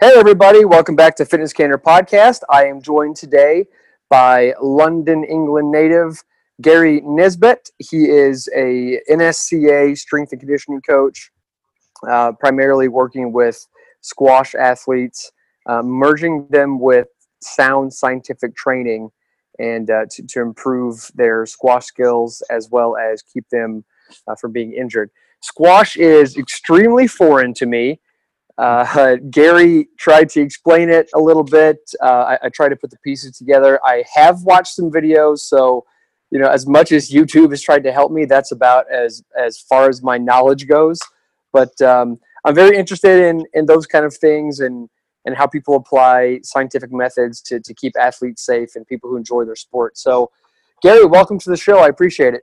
Hey, everybody, welcome back to Fitness Candor Podcast. I am joined today by London, England native Gary Nisbet. He is a NSCA strength and conditioning coach, uh, primarily working with squash athletes, uh, merging them with sound scientific training and uh, to, to improve their squash skills as well as keep them uh, from being injured. Squash is extremely foreign to me. Uh, Gary tried to explain it a little bit. Uh, I, I tried to put the pieces together. I have watched some videos, so you know, as much as YouTube has tried to help me, that's about as as far as my knowledge goes. But um, I'm very interested in in those kind of things and and how people apply scientific methods to to keep athletes safe and people who enjoy their sport. So, Gary, welcome to the show. I appreciate it.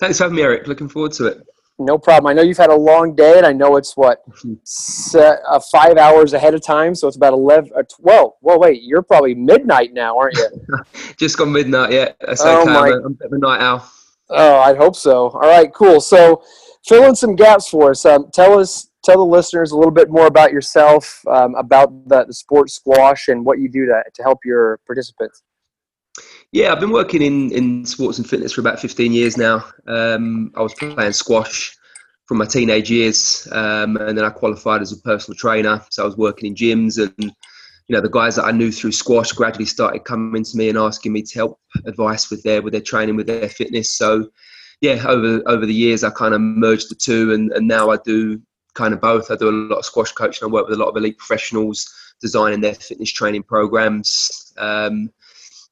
Thanks for having me, Eric. Looking forward to it. No problem. I know you've had a long day, and I know it's what uh, five hours ahead of time, so it's about eleven. Uh, well, well, wait, you're probably midnight now, aren't you? Just gone midnight. Yeah, that's oh okay. My. I'm, a night owl. Oh, I hope so. All right, cool. So, fill in some gaps for us. Um, tell us, tell the listeners a little bit more about yourself, um, about the, the sport squash, and what you do to to help your participants. Yeah, I've been working in, in sports and fitness for about 15 years now. Um, I was playing squash from my teenage years, um, and then I qualified as a personal trainer. So I was working in gyms, and you know the guys that I knew through squash gradually started coming to me and asking me to help advice with their with their training, with their fitness. So yeah, over over the years I kind of merged the two, and, and now I do kind of both. I do a lot of squash coaching. I work with a lot of elite professionals designing their fitness training programs. Um,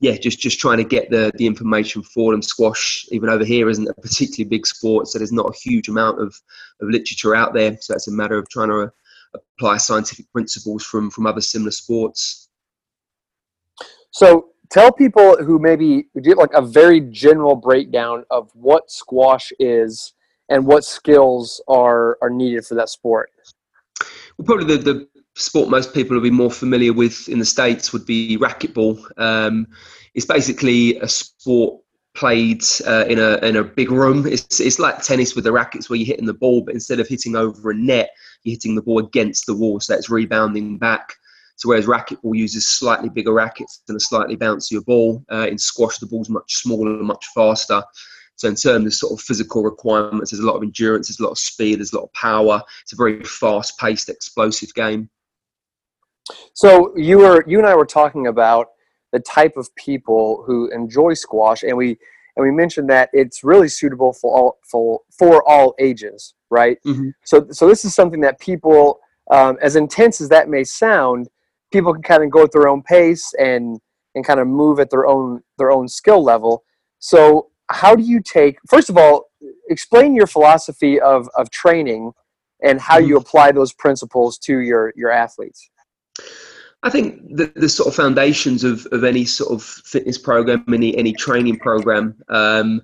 yeah, just just trying to get the the information for them. Squash, even over here, isn't a particularly big sport, so there's not a huge amount of, of literature out there. So it's a matter of trying to uh, apply scientific principles from from other similar sports. So tell people who maybe do like a very general breakdown of what squash is and what skills are are needed for that sport. Well, probably the, the sport most people will be more familiar with in the states would be racquetball. Um, it's basically a sport played uh, in a in a big room. It's it's like tennis with the rackets where you're hitting the ball, but instead of hitting over a net, you're hitting the ball against the wall, so that's rebounding back. So whereas racquetball uses slightly bigger rackets and a slightly bouncier ball, uh, in squash the ball's much smaller and much faster. So in terms of sort of physical requirements, there's a lot of endurance, there's a lot of speed, there's a lot of power. It's a very fast-paced, explosive game. So you were you and I were talking about the type of people who enjoy squash, and we and we mentioned that it's really suitable for all for for all ages, right? Mm-hmm. So so this is something that people, um, as intense as that may sound, people can kind of go at their own pace and and kind of move at their own their own skill level. So how do you take first of all explain your philosophy of of training and how mm-hmm. you apply those principles to your your athletes I think the, the sort of foundations of, of any sort of fitness program, any any training program, um,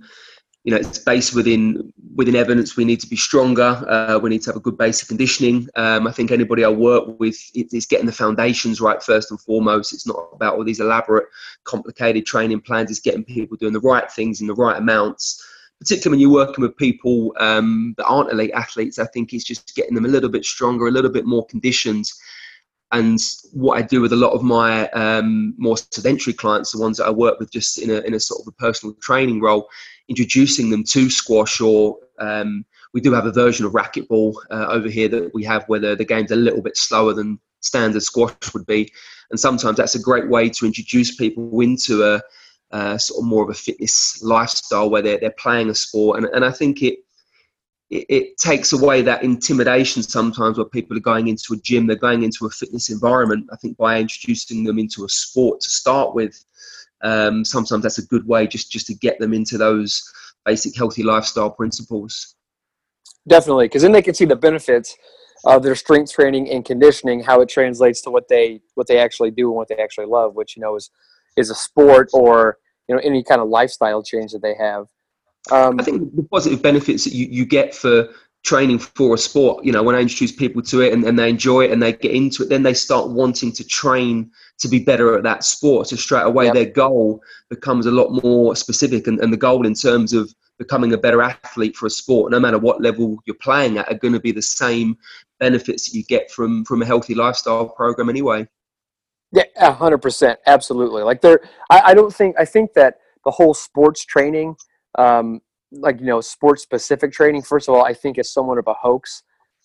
you know, it's based within within evidence. We need to be stronger. Uh, we need to have a good basic conditioning. Um, I think anybody I work with is getting the foundations right first and foremost. It's not about all these elaborate, complicated training plans. It's getting people doing the right things in the right amounts. Particularly when you're working with people um, that aren't elite athletes, I think it's just getting them a little bit stronger, a little bit more conditioned and what I do with a lot of my um, more sedentary clients, the ones that I work with just in a, in a sort of a personal training role, introducing them to squash or um, we do have a version of racquetball uh, over here that we have where the, the game's a little bit slower than standard squash would be. And sometimes that's a great way to introduce people into a, a sort of more of a fitness lifestyle where they're, they're playing a sport. And, and I think it, it, it, takes away that intimidation sometimes where people are going into a gym, they're going into a fitness environment. I think by introducing them into a sport to start with, um, sometimes that's a good way just just to get them into those basic healthy lifestyle principles. Definitely, because then they can see the benefits of their strength training and conditioning, how it translates to what they what they actually do and what they actually love, which you know is is a sport or you know any kind of lifestyle change that they have. Um, I think the positive benefits that you, you get for training for a sport, you know, when I introduce people to it and, and they enjoy it and they get into it, then they start wanting to train to be better at that sport. So straight away yep. their goal becomes a lot more specific and, and the goal in terms of becoming a better athlete for a sport, no matter what level you're playing at, are going to be the same benefits that you get from from a healthy lifestyle program anyway. Yeah, hundred percent, absolutely. Like there, I, I, don't think I think that the whole sports training, um, like you know, sports specific training. First of all, I think is somewhat of a hoax,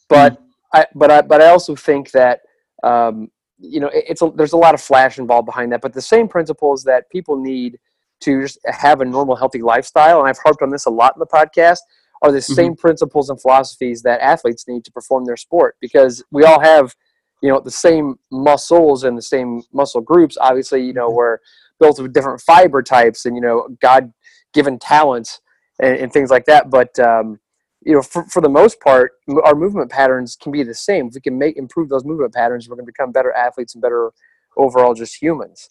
but mm. I but I but I also think that um, you know it, it's a, there's a lot of flash involved behind that. But the same principles that people need to just have a normal, healthy lifestyle, and I've harped on this a lot in the podcast, are the mm-hmm. same principles and philosophies that athletes need to perform their sport because we all have, you know, the same muscles and the same muscle groups. Obviously, you know, mm-hmm. we're built with different fiber types and, you know, God given talents and, and, things like that. But, um, you know, for, for the most part, our movement patterns can be the same. If we can make improve those movement patterns, we're going to become better athletes and better overall just humans.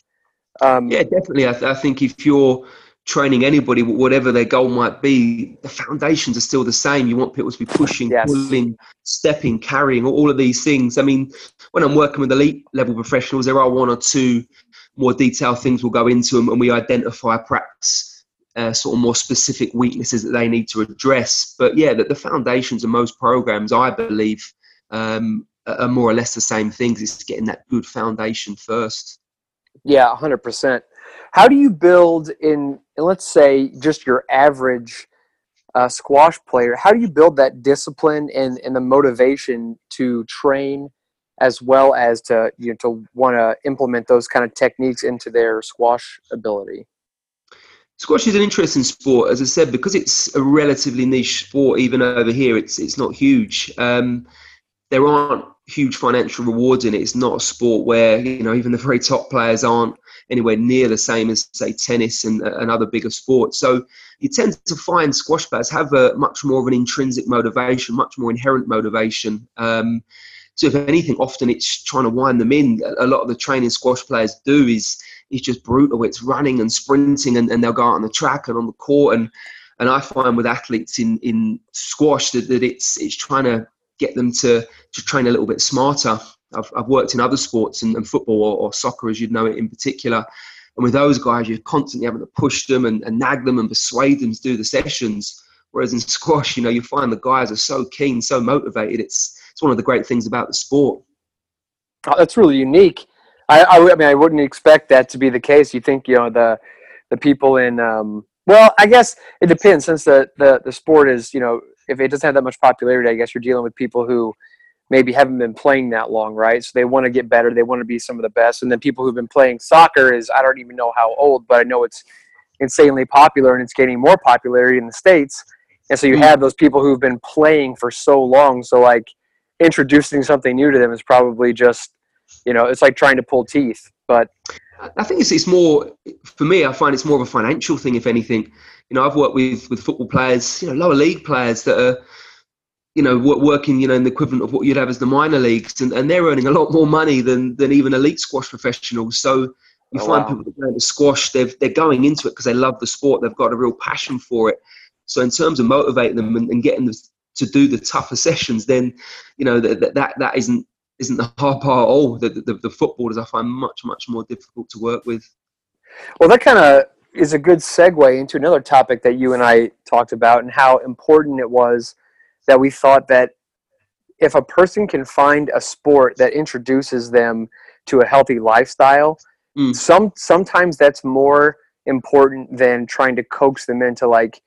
Um, yeah, definitely. I, th- I, think if you're training anybody, whatever their goal might be, the foundations are still the same. You want people to be pushing, yes. pulling, stepping, carrying, all of these things. I mean, when I'm working with elite level professionals, there are one or two more detailed things we'll go into, and, and we identify perhaps. Uh, sort of more specific weaknesses that they need to address. But yeah, that the foundations of most programs, I believe, um, are more or less the same things. It's getting that good foundation first. Yeah, hundred percent. How do you build in, let's say, just your average uh, squash player? How do you build that discipline and, and the motivation to train, as well as to you know to want to implement those kind of techniques into their squash ability? Squash is an interesting sport, as I said, because it's a relatively niche sport. Even over here, it's it's not huge. Um, there aren't huge financial rewards in it. It's not a sport where you know even the very top players aren't anywhere near the same as say tennis and, and other bigger sports. So you tend to find squash players have a much more of an intrinsic motivation, much more inherent motivation. Um, so if anything, often it's trying to wind them in. A lot of the training squash players do is is just brutal. It's running and sprinting, and, and they'll go out on the track and on the court. And and I find with athletes in in squash that, that it's it's trying to get them to to train a little bit smarter. I've, I've worked in other sports and, and football or, or, soccer, as you'd know it in particular. And with those guys, you're constantly having to push them and, and nag them and persuade them to do the sessions. Whereas in squash, you know, you find the guys are so keen, so motivated. It's it's one of the great things about the sport. Oh, that's really unique. I, I, I, mean, I wouldn't expect that to be the case. You think, you know, the the people in, um, well, I guess it depends. Since the, the the sport is, you know, if it doesn't have that much popularity, I guess you're dealing with people who maybe haven't been playing that long, right? So they want to get better. They want to be some of the best. And then people who've been playing soccer is I don't even know how old, but I know it's insanely popular and it's gaining more popularity in the states. And so you have those people who've been playing for so long. So like introducing something new to them is probably just you know it's like trying to pull teeth. But I think it's it's more for me. I find it's more of a financial thing, if anything. You know, I've worked with with football players, you know, lower league players that are you know, working, you know, in the equivalent of what you'd have as the minor leagues, and, and they're earning a lot more money than than even elite squash professionals. So you oh, find wow. people that go into squash, they're they're going into it because they love the sport, they've got a real passion for it. So in terms of motivating them and, and getting them to do the tougher sessions, then you know that that that isn't isn't the hard part at all. The, the, the footballers I find much much more difficult to work with. Well, that kind of is a good segue into another topic that you and I talked about and how important it was that we thought that if a person can find a sport that introduces them to a healthy lifestyle, mm. some sometimes that's more important than trying to coax them into like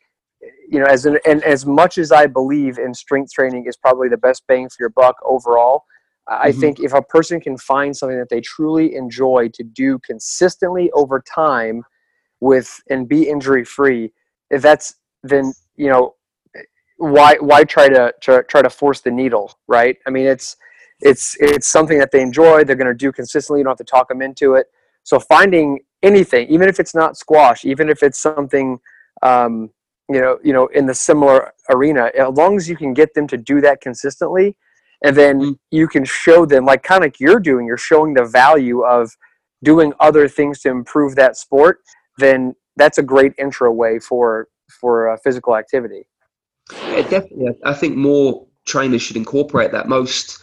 you know as an, and as much as I believe in strength training is probably the best bang for your buck overall. I mm-hmm. think if a person can find something that they truly enjoy to do consistently over time with and be injury free, if that's then you know why why try to, to try to force the needle, right? I mean, it's it's it's something that they enjoy. They're going to do consistently. You don't have to talk them into it. So finding anything, even if it's not squash, even if it's something, um, you know, you know, in the similar arena, as long as you can get them to do that consistently, and then mm. you can show them, like kind of like you're doing, you're showing the value of doing other things to improve that sport. Then that's a great intro way for for uh, physical activity. Yeah, definitely. I think more trainers should incorporate that. Most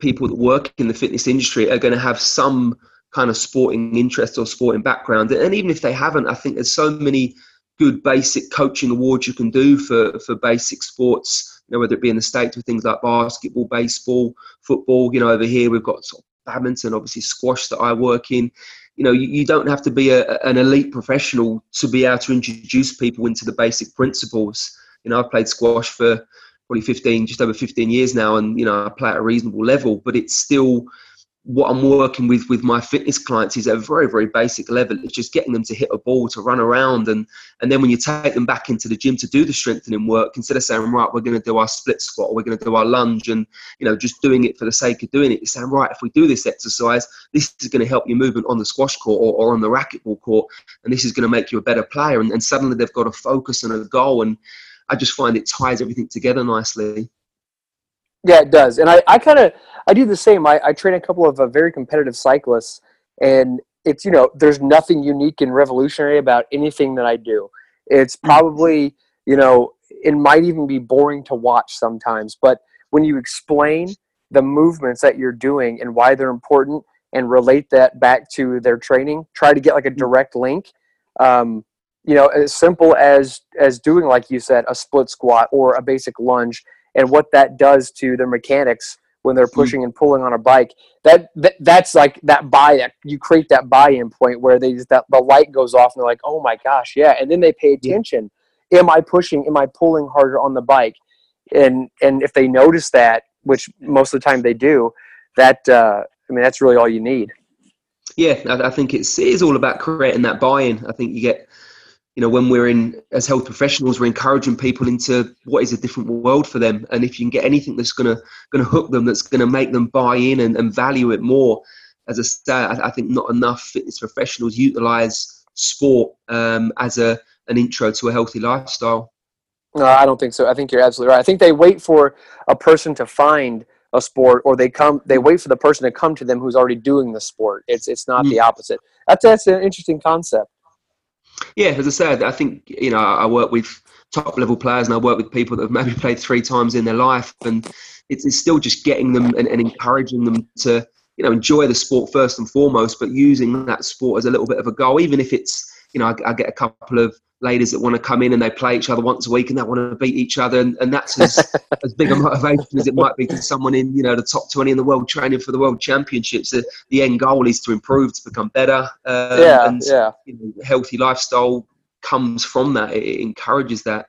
people that work in the fitness industry are going to have some kind of sporting interest or sporting background. And even if they haven't, I think there's so many good basic coaching awards you can do for, for basic sports, you know, whether it be in the States with things like basketball, baseball, football. You know, over here we've got sort of badminton, obviously squash that I work in. You know, you, you don't have to be a, an elite professional to be able to introduce people into the basic principles. You know, I've played squash for probably 15, just over 15 years now, and you know, I play at a reasonable level, but it's still what I'm working with with my fitness clients is at a very very basic level. It's just getting them to hit a ball, to run around, and and then when you take them back into the gym to do the strengthening work, instead of saying right, we're going to do our split squat, or we're going to do our lunge, and you know just doing it for the sake of doing it, you're saying right, if we do this exercise, this is going to help your movement on the squash court or, or on the racquetball court, and this is going to make you a better player, and, and suddenly they've got a focus and a goal, and I just find it ties everything together nicely. Yeah, it does, and I, I kind of I do the same. I, I train a couple of uh, very competitive cyclists, and it's you know there's nothing unique and revolutionary about anything that I do. It's mm. probably you know it might even be boring to watch sometimes, but when you explain the movements that you're doing and why they're important and relate that back to their training, try to get like a mm. direct link. Um, you know, as simple as as doing like you said, a split squat or a basic lunge, and what that does to their mechanics when they're hmm. pushing and pulling on a bike. That, that that's like that buy you create that buy-in point where they that the light goes off and they're like, oh my gosh, yeah, and then they pay attention. Am I pushing? Am I pulling harder on the bike? And and if they notice that, which most of the time they do, that uh, I mean that's really all you need. Yeah, I, I think it's it is all about creating that buy-in. I think you get you know, when we're in as health professionals, we're encouraging people into what is a different world for them. And if you can get anything that's gonna gonna hook them, that's gonna make them buy in and, and value it more, as I say, I, I think not enough fitness professionals utilize sport um, as a an intro to a healthy lifestyle. No, I don't think so. I think you're absolutely right. I think they wait for a person to find a sport or they come they wait for the person to come to them who's already doing the sport. It's it's not mm. the opposite. That's that's an interesting concept. Yeah, as I said, I think you know I work with top level players and I work with people that have maybe played three times in their life, and it's, it's still just getting them and, and encouraging them to you know enjoy the sport first and foremost, but using that sport as a little bit of a goal, even if it's you know I, I get a couple of ladies that want to come in and they play each other once a week and they want to beat each other and, and that's as, as big a motivation as it might be to someone in you know the top 20 in the world training for the world championships the, the end goal is to improve to become better um, yeah, and yeah. You know, healthy lifestyle comes from that it, it encourages that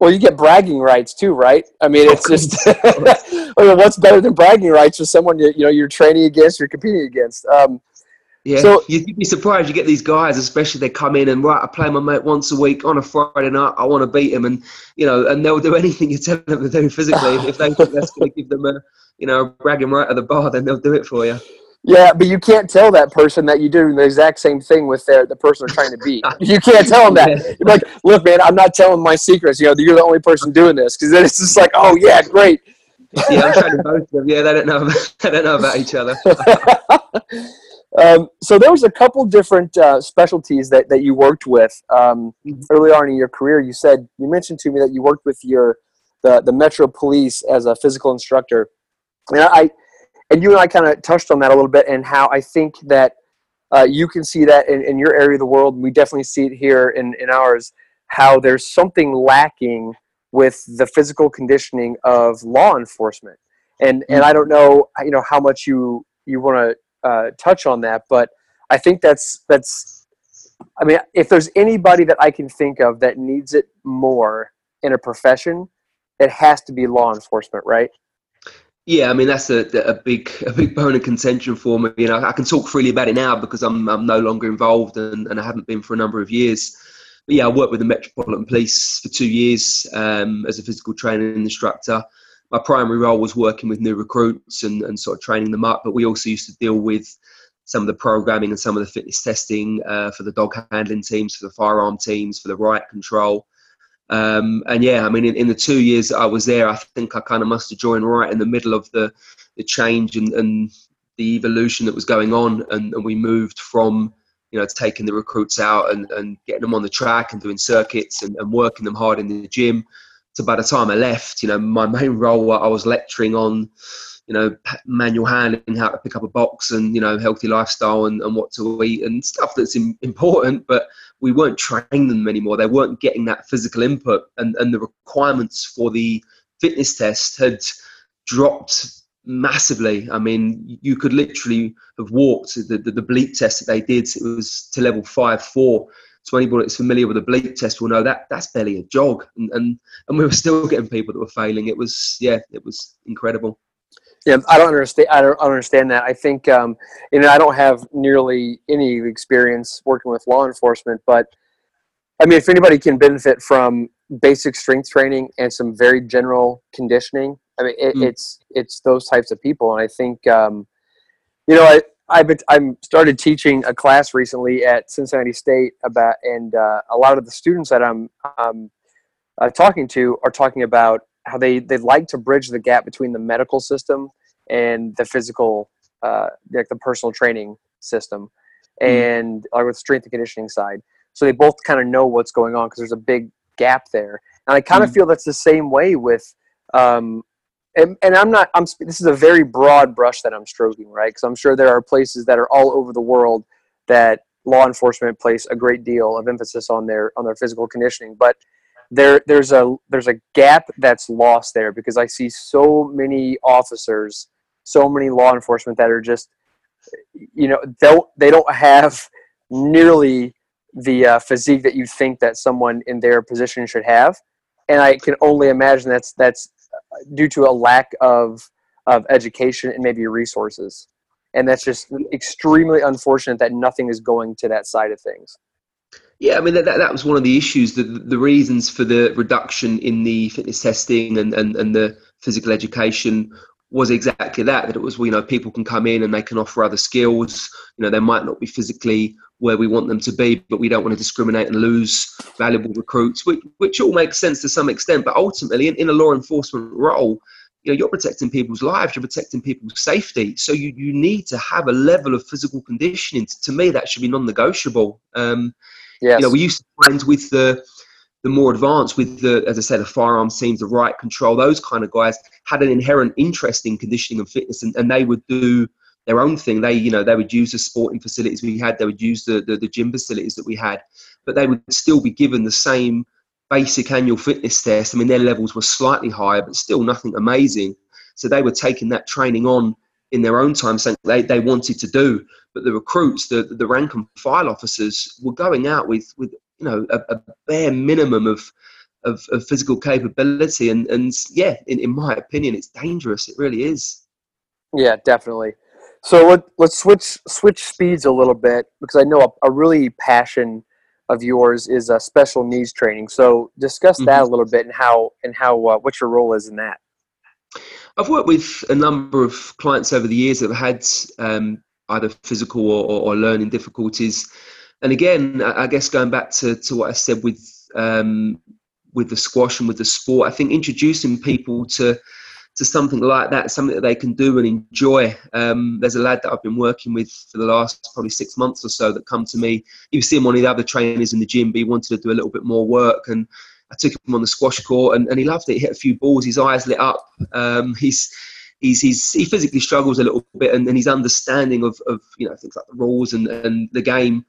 well, you get bragging rights too, right? I mean, it's just I mean, what's better than bragging rights for someone you, you know you're training against, you're competing against. Um, yeah, so you'd be surprised. You get these guys, especially they come in and right. I play my mate once a week on a Friday night. I want to beat him, and you know, and they'll do anything you tell them to do physically. if they think that's going to give them a, you know, a bragging right at the bar, then they'll do it for you. Yeah, but you can't tell that person that you're doing the exact same thing with their, the person they're trying to beat. You can't tell them that. You're like, look, man, I'm not telling my secrets. You know, you're the only person doing this because then it's just like, oh yeah, great. yeah, I'm trying to both of them. Yeah, they don't know. About, they don't know about each other. Um, so there was a couple different uh, specialties that, that you worked with um, mm-hmm. early on in your career. You said you mentioned to me that you worked with your the, the Metro Police as a physical instructor, and I and you and I kind of touched on that a little bit and how I think that uh, you can see that in, in your area of the world. We definitely see it here in, in ours. How there's something lacking with the physical conditioning of law enforcement, and and mm-hmm. I don't know you know how much you you want to uh, touch on that, but I think that's that's. I mean, if there's anybody that I can think of that needs it more in a profession, it has to be law enforcement, right? Yeah, I mean that's a, a big a big bone of contention for me. You know, I can talk freely about it now because I'm I'm no longer involved and, and I haven't been for a number of years. But yeah, I worked with the Metropolitan Police for two years um, as a physical training instructor my primary role was working with new recruits and, and sort of training them up, but we also used to deal with some of the programming and some of the fitness testing uh, for the dog handling teams, for the firearm teams, for the riot control. Um, and yeah, I mean, in, in, the two years that I was there, I think I kind of must have joined right in the middle of the, the change and, and the evolution that was going on. And, and we moved from, you know, taking the recruits out and, and getting them on the track and doing circuits and, and working them hard in the gym. So by the time I left, you know, my main role, I was lecturing on, you know, manual handling, how to pick up a box and, you know, healthy lifestyle and, and what to eat and stuff that's important. But we weren't training them anymore. They weren't getting that physical input and, and the requirements for the fitness test had dropped massively. I mean, you could literally have walked the, the, the bleep test that they did. It was to level five, four. So anybody that's familiar with the bleep test will know that that's barely a jog. And, and, and we were still getting people that were failing. It was, yeah, it was incredible. Yeah, I don't understand. I don't understand that. I think, um, you know, I don't have nearly any experience working with law enforcement, but I mean, if anybody can benefit from basic strength training and some very general conditioning, I mean, it, mm. it's it's those types of people. And I think, um, you know, I I've been, I'm started teaching a class recently at Cincinnati State about, and uh, a lot of the students that I'm um, uh, talking to are talking about how they they like to bridge the gap between the medical system and the physical uh, like the personal training system mm. and or with strength and conditioning side so they both kind of know what's going on because there's a big gap there and i kind of mm. feel that's the same way with um, and, and i'm not i'm this is a very broad brush that i'm stroking right? Because i'm sure there are places that are all over the world that law enforcement place a great deal of emphasis on their on their physical conditioning. But there there's a there's a gap that's lost there because I see so many officers, so many law enforcement that are just you know they they don't have nearly the uh, physique that you think that someone in their position should have, and I can only imagine that's that's due to a lack of of education and maybe resources, and that's just extremely unfortunate that nothing is going to that side of things. Yeah, I mean that, that was one of the issues. The the reasons for the reduction in the fitness testing and, and, and the physical education was exactly that. That it was you know people can come in and they can offer other skills. You know they might not be physically where we want them to be, but we don't want to discriminate and lose valuable recruits, which which all makes sense to some extent. But ultimately, in, in a law enforcement role, you know you're protecting people's lives you're protecting people's safety so you, you need to have a level of physical conditioning to me that should be non-negotiable um, Yes. You know, we used to find with the the more advanced, with the as I said, the firearms teams, the riot control, those kind of guys had an inherent interest in conditioning and fitness, and, and they would do their own thing. They, you know, they would use the sporting facilities we had, they would use the, the, the gym facilities that we had, but they would still be given the same basic annual fitness test. I mean, their levels were slightly higher, but still nothing amazing. So they were taking that training on in their own time, saying they, they wanted to do but the recruits, the the rank and file officers, were going out with with you know a, a bare minimum of, of, of physical capability, and and yeah, in, in my opinion, it's dangerous. It really is. Yeah, definitely. So let, let's switch switch speeds a little bit because I know a, a really passion of yours is a special needs training. So discuss that mm-hmm. a little bit and how and how uh, what your role is in that. I've worked with a number of clients over the years that have had um, either physical or, or, or learning difficulties. And again, I guess going back to, to what I said with um, with the squash and with the sport, I think introducing people to to something like that, something that they can do and enjoy. Um, there's a lad that I've been working with for the last probably six months or so that come to me. You see him one of the other trainers in the gym, but he wanted to do a little bit more work, and I took him on the squash court, and, and he loved it. He hit a few balls, his eyes lit up. Um, he's he's, he's he physically struggles a little bit, and, and his understanding of, of you know things like the rules and, and the game.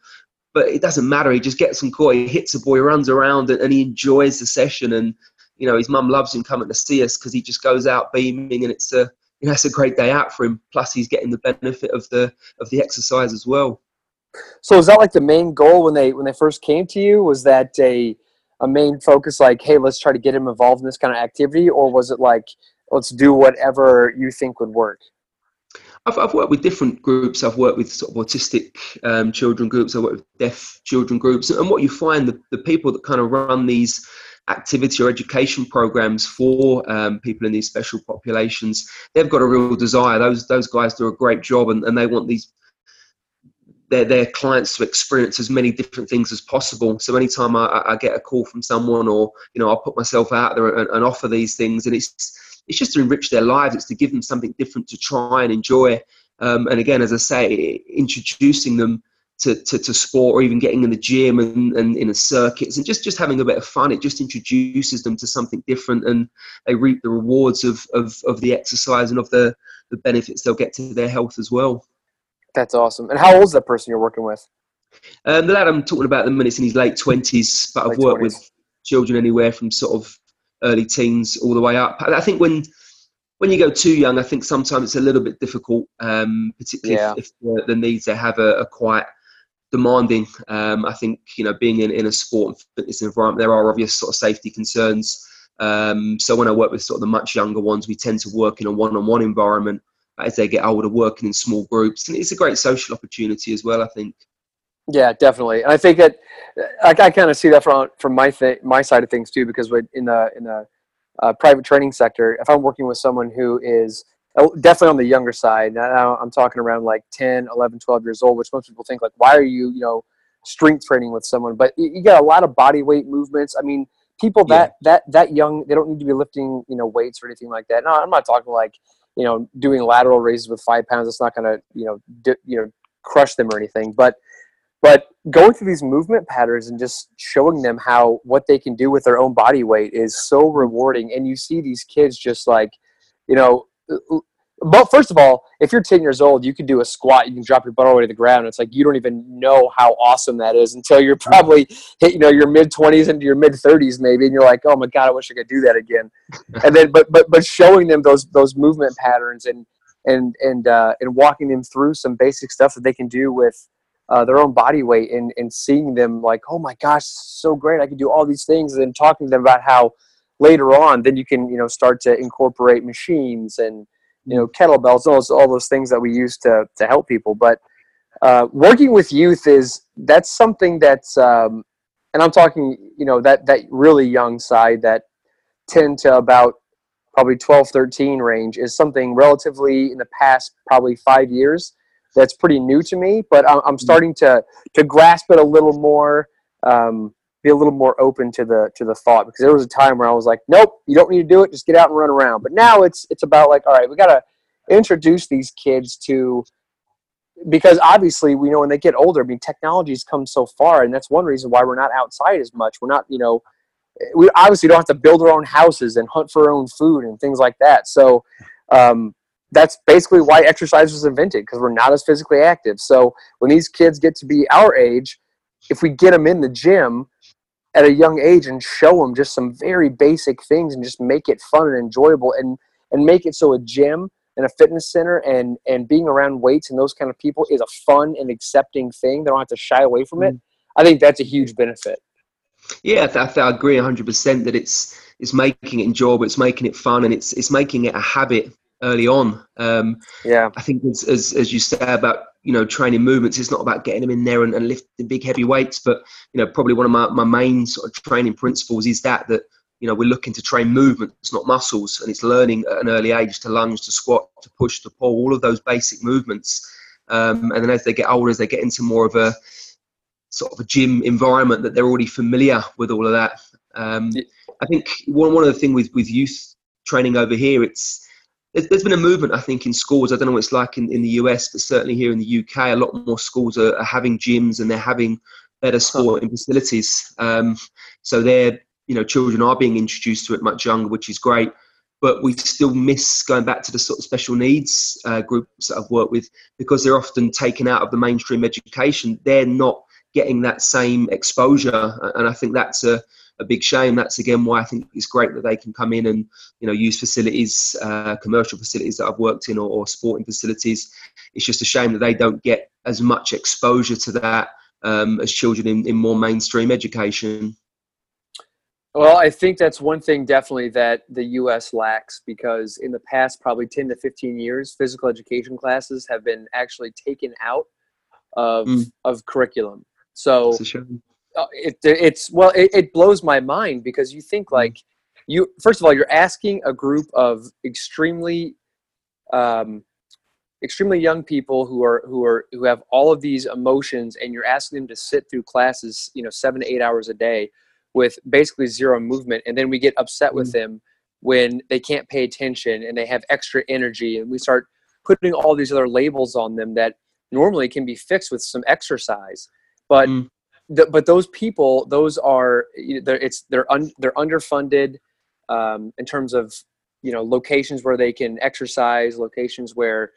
But it doesn't matter. He just gets some court. He hits a boy, runs around, and, and he enjoys the session. And you know his mum loves him coming to see us because he just goes out beaming, and it's a you know it's a great day out for him. Plus he's getting the benefit of the of the exercise as well. So is that like the main goal when they when they first came to you? Was that a a main focus like, hey, let's try to get him involved in this kind of activity, or was it like, let's do whatever you think would work? I've, I've worked with different groups. I've worked with sort of autistic um, children groups. I've worked with deaf children groups. And what you find, the, the people that kind of run these activity or education programs for um, people in these special populations, they've got a real desire. Those those guys do a great job, and, and they want these their their clients to experience as many different things as possible. So anytime I, I get a call from someone, or you know, I'll put myself out there and, and offer these things, and it's it's just to enrich their lives. It's to give them something different to try and enjoy. Um, and again, as I say, introducing them to, to, to, sport or even getting in the gym and, and in a circuits and just, just having a bit of fun. It just introduces them to something different and they reap the rewards of, of, of the exercise and of the, the benefits they'll get to their health as well. That's awesome. And how old is that person you're working with? Um, the lad I'm talking about the minutes in his late 20s, but late I've worked 20s. with children anywhere from sort of early teens all the way up. I think when when you go too young, I think sometimes it's a little bit difficult, um, particularly yeah. if, if the, the, needs they have are, are quite demanding. Um, I think you know being in, in a sport and fitness environment, there are obvious sort of safety concerns. Um, so when I work with sort of the much younger ones, we tend to work in a one-on-one environment as they get older, working in small groups, and it's a great social opportunity as well. I think. Yeah, definitely. And I think that I, I kind of see that from from my th- my side of things too, because in the in the uh, private training sector, if I'm working with someone who is oh, definitely on the younger side, now I'm talking around like 10, 11, 12 years old, which most people think like, why are you, you know, strength training with someone? But you, you got a lot of body weight movements. I mean, people that yeah. that that young, they don't need to be lifting, you know, weights or anything like that. No, I'm not talking like, you know, doing lateral raises with five pounds. It's not going to, you know, di- you know, crush them or anything. But but going through these movement patterns and just showing them how what they can do with their own body weight is so rewarding. And you see these kids just like you know but first of all if you're 10 years old you can do a squat you can drop your butt all the way to the ground. It's like you don't even know how awesome that is until you're probably hit you know your mid 20s into your mid 30s maybe and you're like oh my god i wish i could do that again. And then but but but showing them those those movement patterns and and and uh, and walking them through some basic stuff that they can do with uh, their own body weight and, and seeing them like, oh my gosh, so great, I can do all these things, and talking to them about how later on, then you can you know start to incorporate machines and you know kettlebells, all those all those things that we use to to help people. But uh, working with youth is that's something that's um, and I'm talking you know that that really young side that 10 to about probably 12 13 range is something relatively in the past probably five years that's pretty new to me, but I'm, I'm mm-hmm. starting to to grasp it a little more, um, be a little more open to the to the thought because there was a time where I was like, nope, you don't need to do it, just get out and run around. But now it's it's about like, all right, we got to introduce these kids to because obviously we know when they get older, I mean, technology's come so far, and that's one reason why we're not outside as much. We're not, you know, we obviously don't have to build our own houses and hunt for our own food and things like that. So, um, that's basically why exercise was invented because we're not as physically active. So when these kids get to be our age, if we get them in the gym at a young age and show them just some very basic things and just make it fun and enjoyable and and make it so a gym and a fitness center and and being around weights and those kind of people is a fun and accepting thing. They don't have to shy away from it. Mm-hmm. I think that's a huge benefit. Yeah, I, I agree 100% that it's it's making it enjoyable, it's making it fun, and it's it's making it a habit early on. Um, yeah, I think as, as, as you say about you know training movements, it's not about getting them in there and, and lifting big heavy weights, but you know probably one of my, my main sort of training principles is that that you know we're looking to train movements, not muscles, and it's learning at an early age to lunge, to squat, to push, to pull, all of those basic movements. Um, and then as they get older, as they get into more of a sort of a gym environment, that they're already familiar with all of that. Um, I think one one of the things with with youth training over here, it's there's been a movement, I think, in schools. I don't know what it's like in, in the US, but certainly here in the UK, a lot more schools are, are having gyms and they're having better sporting facilities. Um, so they're, you know, children are being introduced to it much younger, which is great. But we still miss going back to the sort of special needs uh, groups that I've worked with because they're often taken out of the mainstream education. They're not getting that same exposure, and I think that's a a big shame. That's again why I think it's great that they can come in and you know use facilities, uh, commercial facilities that I've worked in, or, or, sporting facilities. It's just a shame that they don't get as much exposure to that um, as children in, in more mainstream education. Well, I think that's one thing definitely that the U.S. lacks because in the past, probably 10 to 15 years, physical education classes have been actually taken out of, mm. of curriculum. So it, it's well it, it, blows my mind because you think mm-hmm. like you first of all you're asking a group of extremely um, extremely young people who are who are who have all of these emotions and you're asking them to sit through classes you know seven to eight hours a day with basically zero movement and then we get upset with mm-hmm. them when they can't pay attention and they have extra energy and we start putting all these other labels on them that normally can be fixed with some exercise but mm. But those people those are they're, it's they're un, they're underfunded um, in terms of you know locations where they can exercise locations where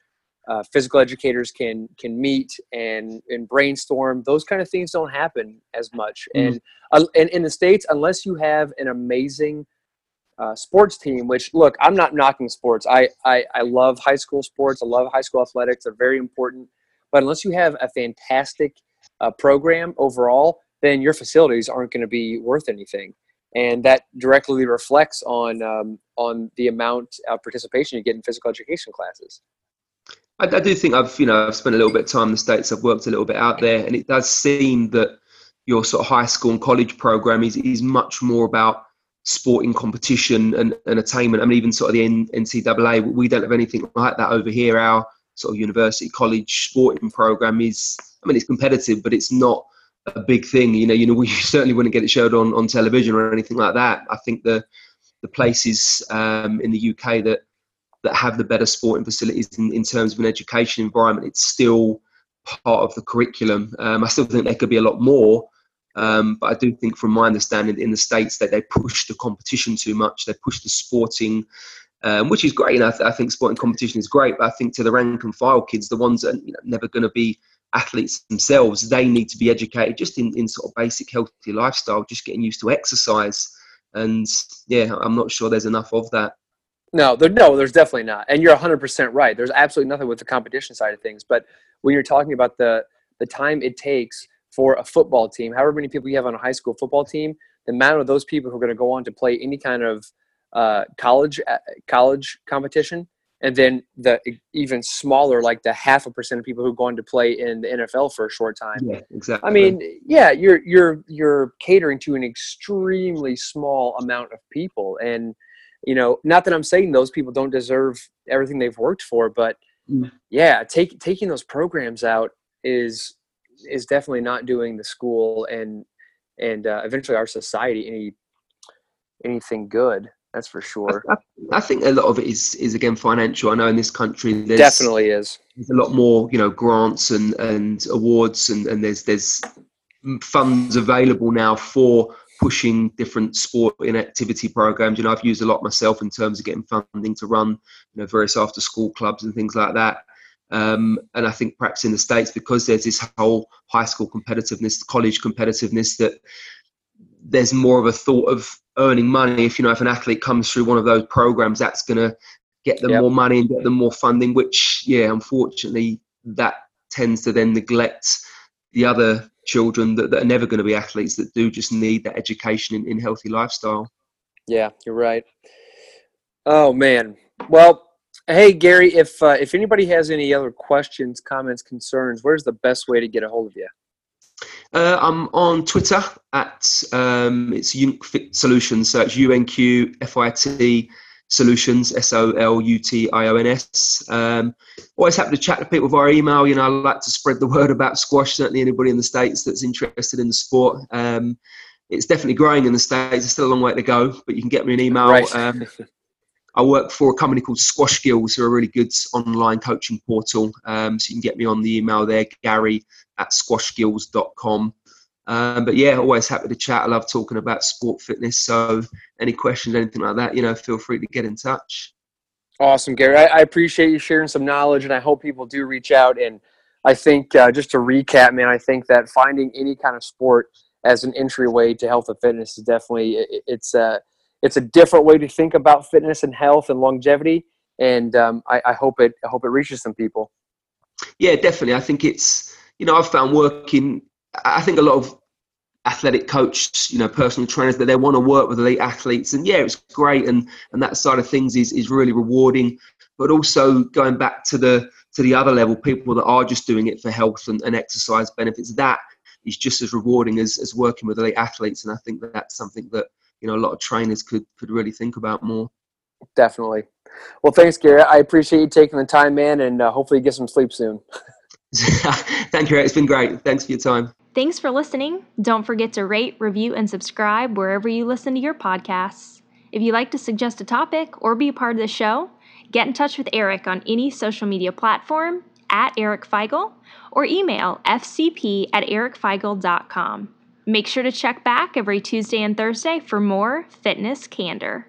uh, physical educators can can meet and and brainstorm. Those kind of things don't happen as much. Mm-hmm. And, uh, and in the states, unless you have an amazing uh, sports team, which look, I'm not knocking sports. I, I I love high school sports. I love high school athletics. They're very important. But unless you have a fantastic uh, program overall, then your facilities aren't going to be worth anything and that directly reflects on um, on the amount of participation you get in physical education classes. I, I, do think I've you know I've spent a little bit of time in the states. I've worked a little bit out there, and it does seem that your sort of high school and college program is is much more about sporting competition and, and attainment. I mean, even sort of the NCAA, we don't have anything like that over here. Our sort of university college sporting program is, I mean, it's competitive, but it's not a big thing. You know, you know, we certainly wouldn't get it showed on, on television or anything like that. I think the the places um, in the UK that that have the better sporting facilities in, in terms of an education environment, it's still part of the curriculum. Um, I still think there could be a lot more, um, but I do think, from my understanding, in the states that they push the competition too much. They push the sporting, um, which is great. And I, th- I, think sporting competition is great. But I think to the rank and file kids, the ones that are you know, never going to be athletes themselves, they need to be educated just in, in sort of basic healthy lifestyle, just getting used to exercise. And yeah, I'm not sure there's enough of that. No, there, no, there's definitely not. And you're 100% right. There's absolutely nothing with the competition side of things. But when you're talking about the, the time it takes for a football team, however many people you have on a high school football team, the amount of those people who are going to go on to play any kind of uh, college uh, college competition, and then the even smaller, like the half a percent of people who go on to play in the NFL for a short time. Yeah, exactly. I mean, yeah, you're you're you're catering to an extremely small amount of people, and you know, not that I'm saying those people don't deserve everything they've worked for, but mm. yeah, take, taking those programs out is is definitely not doing the school and and uh, eventually our society any anything good. That's for sure. I, I, think a lot of it is is again financial. I know in this country there's definitely is there's a lot more you know grants and and awards and and there's there's funds available now for pushing different sport and activity programs. You know, I've used a lot myself in terms of getting funding to run, you know, various after school clubs and things like that. Um, and I think perhaps in the States, because there's this whole high school competitiveness, college competitiveness, that there's more of a thought of earning money. If you know, if an athlete comes through one of those programs, that's going to get them yep. more money and get them more funding. Which, yeah, unfortunately, that tends to then neglect the other children that, that are never going to be athletes that do just need that education in, in healthy lifestyle. Yeah, you're right. Oh man. Well, hey Gary, if uh, if anybody has any other questions, comments, concerns, where's the best way to get a hold of you? Uh, I'm on Twitter at um, it's UNQFit Solutions. So it's U N Q F I T Solutions, S O L U T I O N S. Um, always happy to chat to people via email. You know, I like to spread the word about squash. Certainly, anybody in the States that's interested in the sport. Um, it's definitely growing in the States. There's still a long way to go, but you can get me an email. Right. Um, I work for a company called Squash Skills, who are a really good online coaching portal. Um, so you can get me on the email there, gary at squashskills.com. Um, but yeah, always happy to chat. I love talking about sport fitness. So any questions, anything like that, you know, feel free to get in touch. Awesome, Gary. I, I appreciate you sharing some knowledge, and I hope people do reach out. And I think uh, just to recap, man, I think that finding any kind of sport as an entryway to health and fitness is definitely it, it's a it's a different way to think about fitness and health and longevity. And um, I, I hope it I hope it reaches some people. Yeah, definitely. I think it's you know I've found working I think a lot of athletic coaches, you know, personal trainers that they want to work with elite athletes, and yeah, it's great, and and that side of things is is really rewarding. But also going back to the to the other level, people that are just doing it for health and, and exercise benefits, that is just as rewarding as, as working with elite athletes, and I think that that's something that you know a lot of trainers could could really think about more. Definitely. Well, thanks, Gary. I appreciate you taking the time, man, and uh, hopefully you get some sleep soon. Thank you. It's been great. Thanks for your time. Thanks for listening. Don't forget to rate, review, and subscribe wherever you listen to your podcasts. If you'd like to suggest a topic or be a part of the show, get in touch with Eric on any social media platform at Eric Feigl or email fcp at ericfeigl.com. Make sure to check back every Tuesday and Thursday for more fitness candor.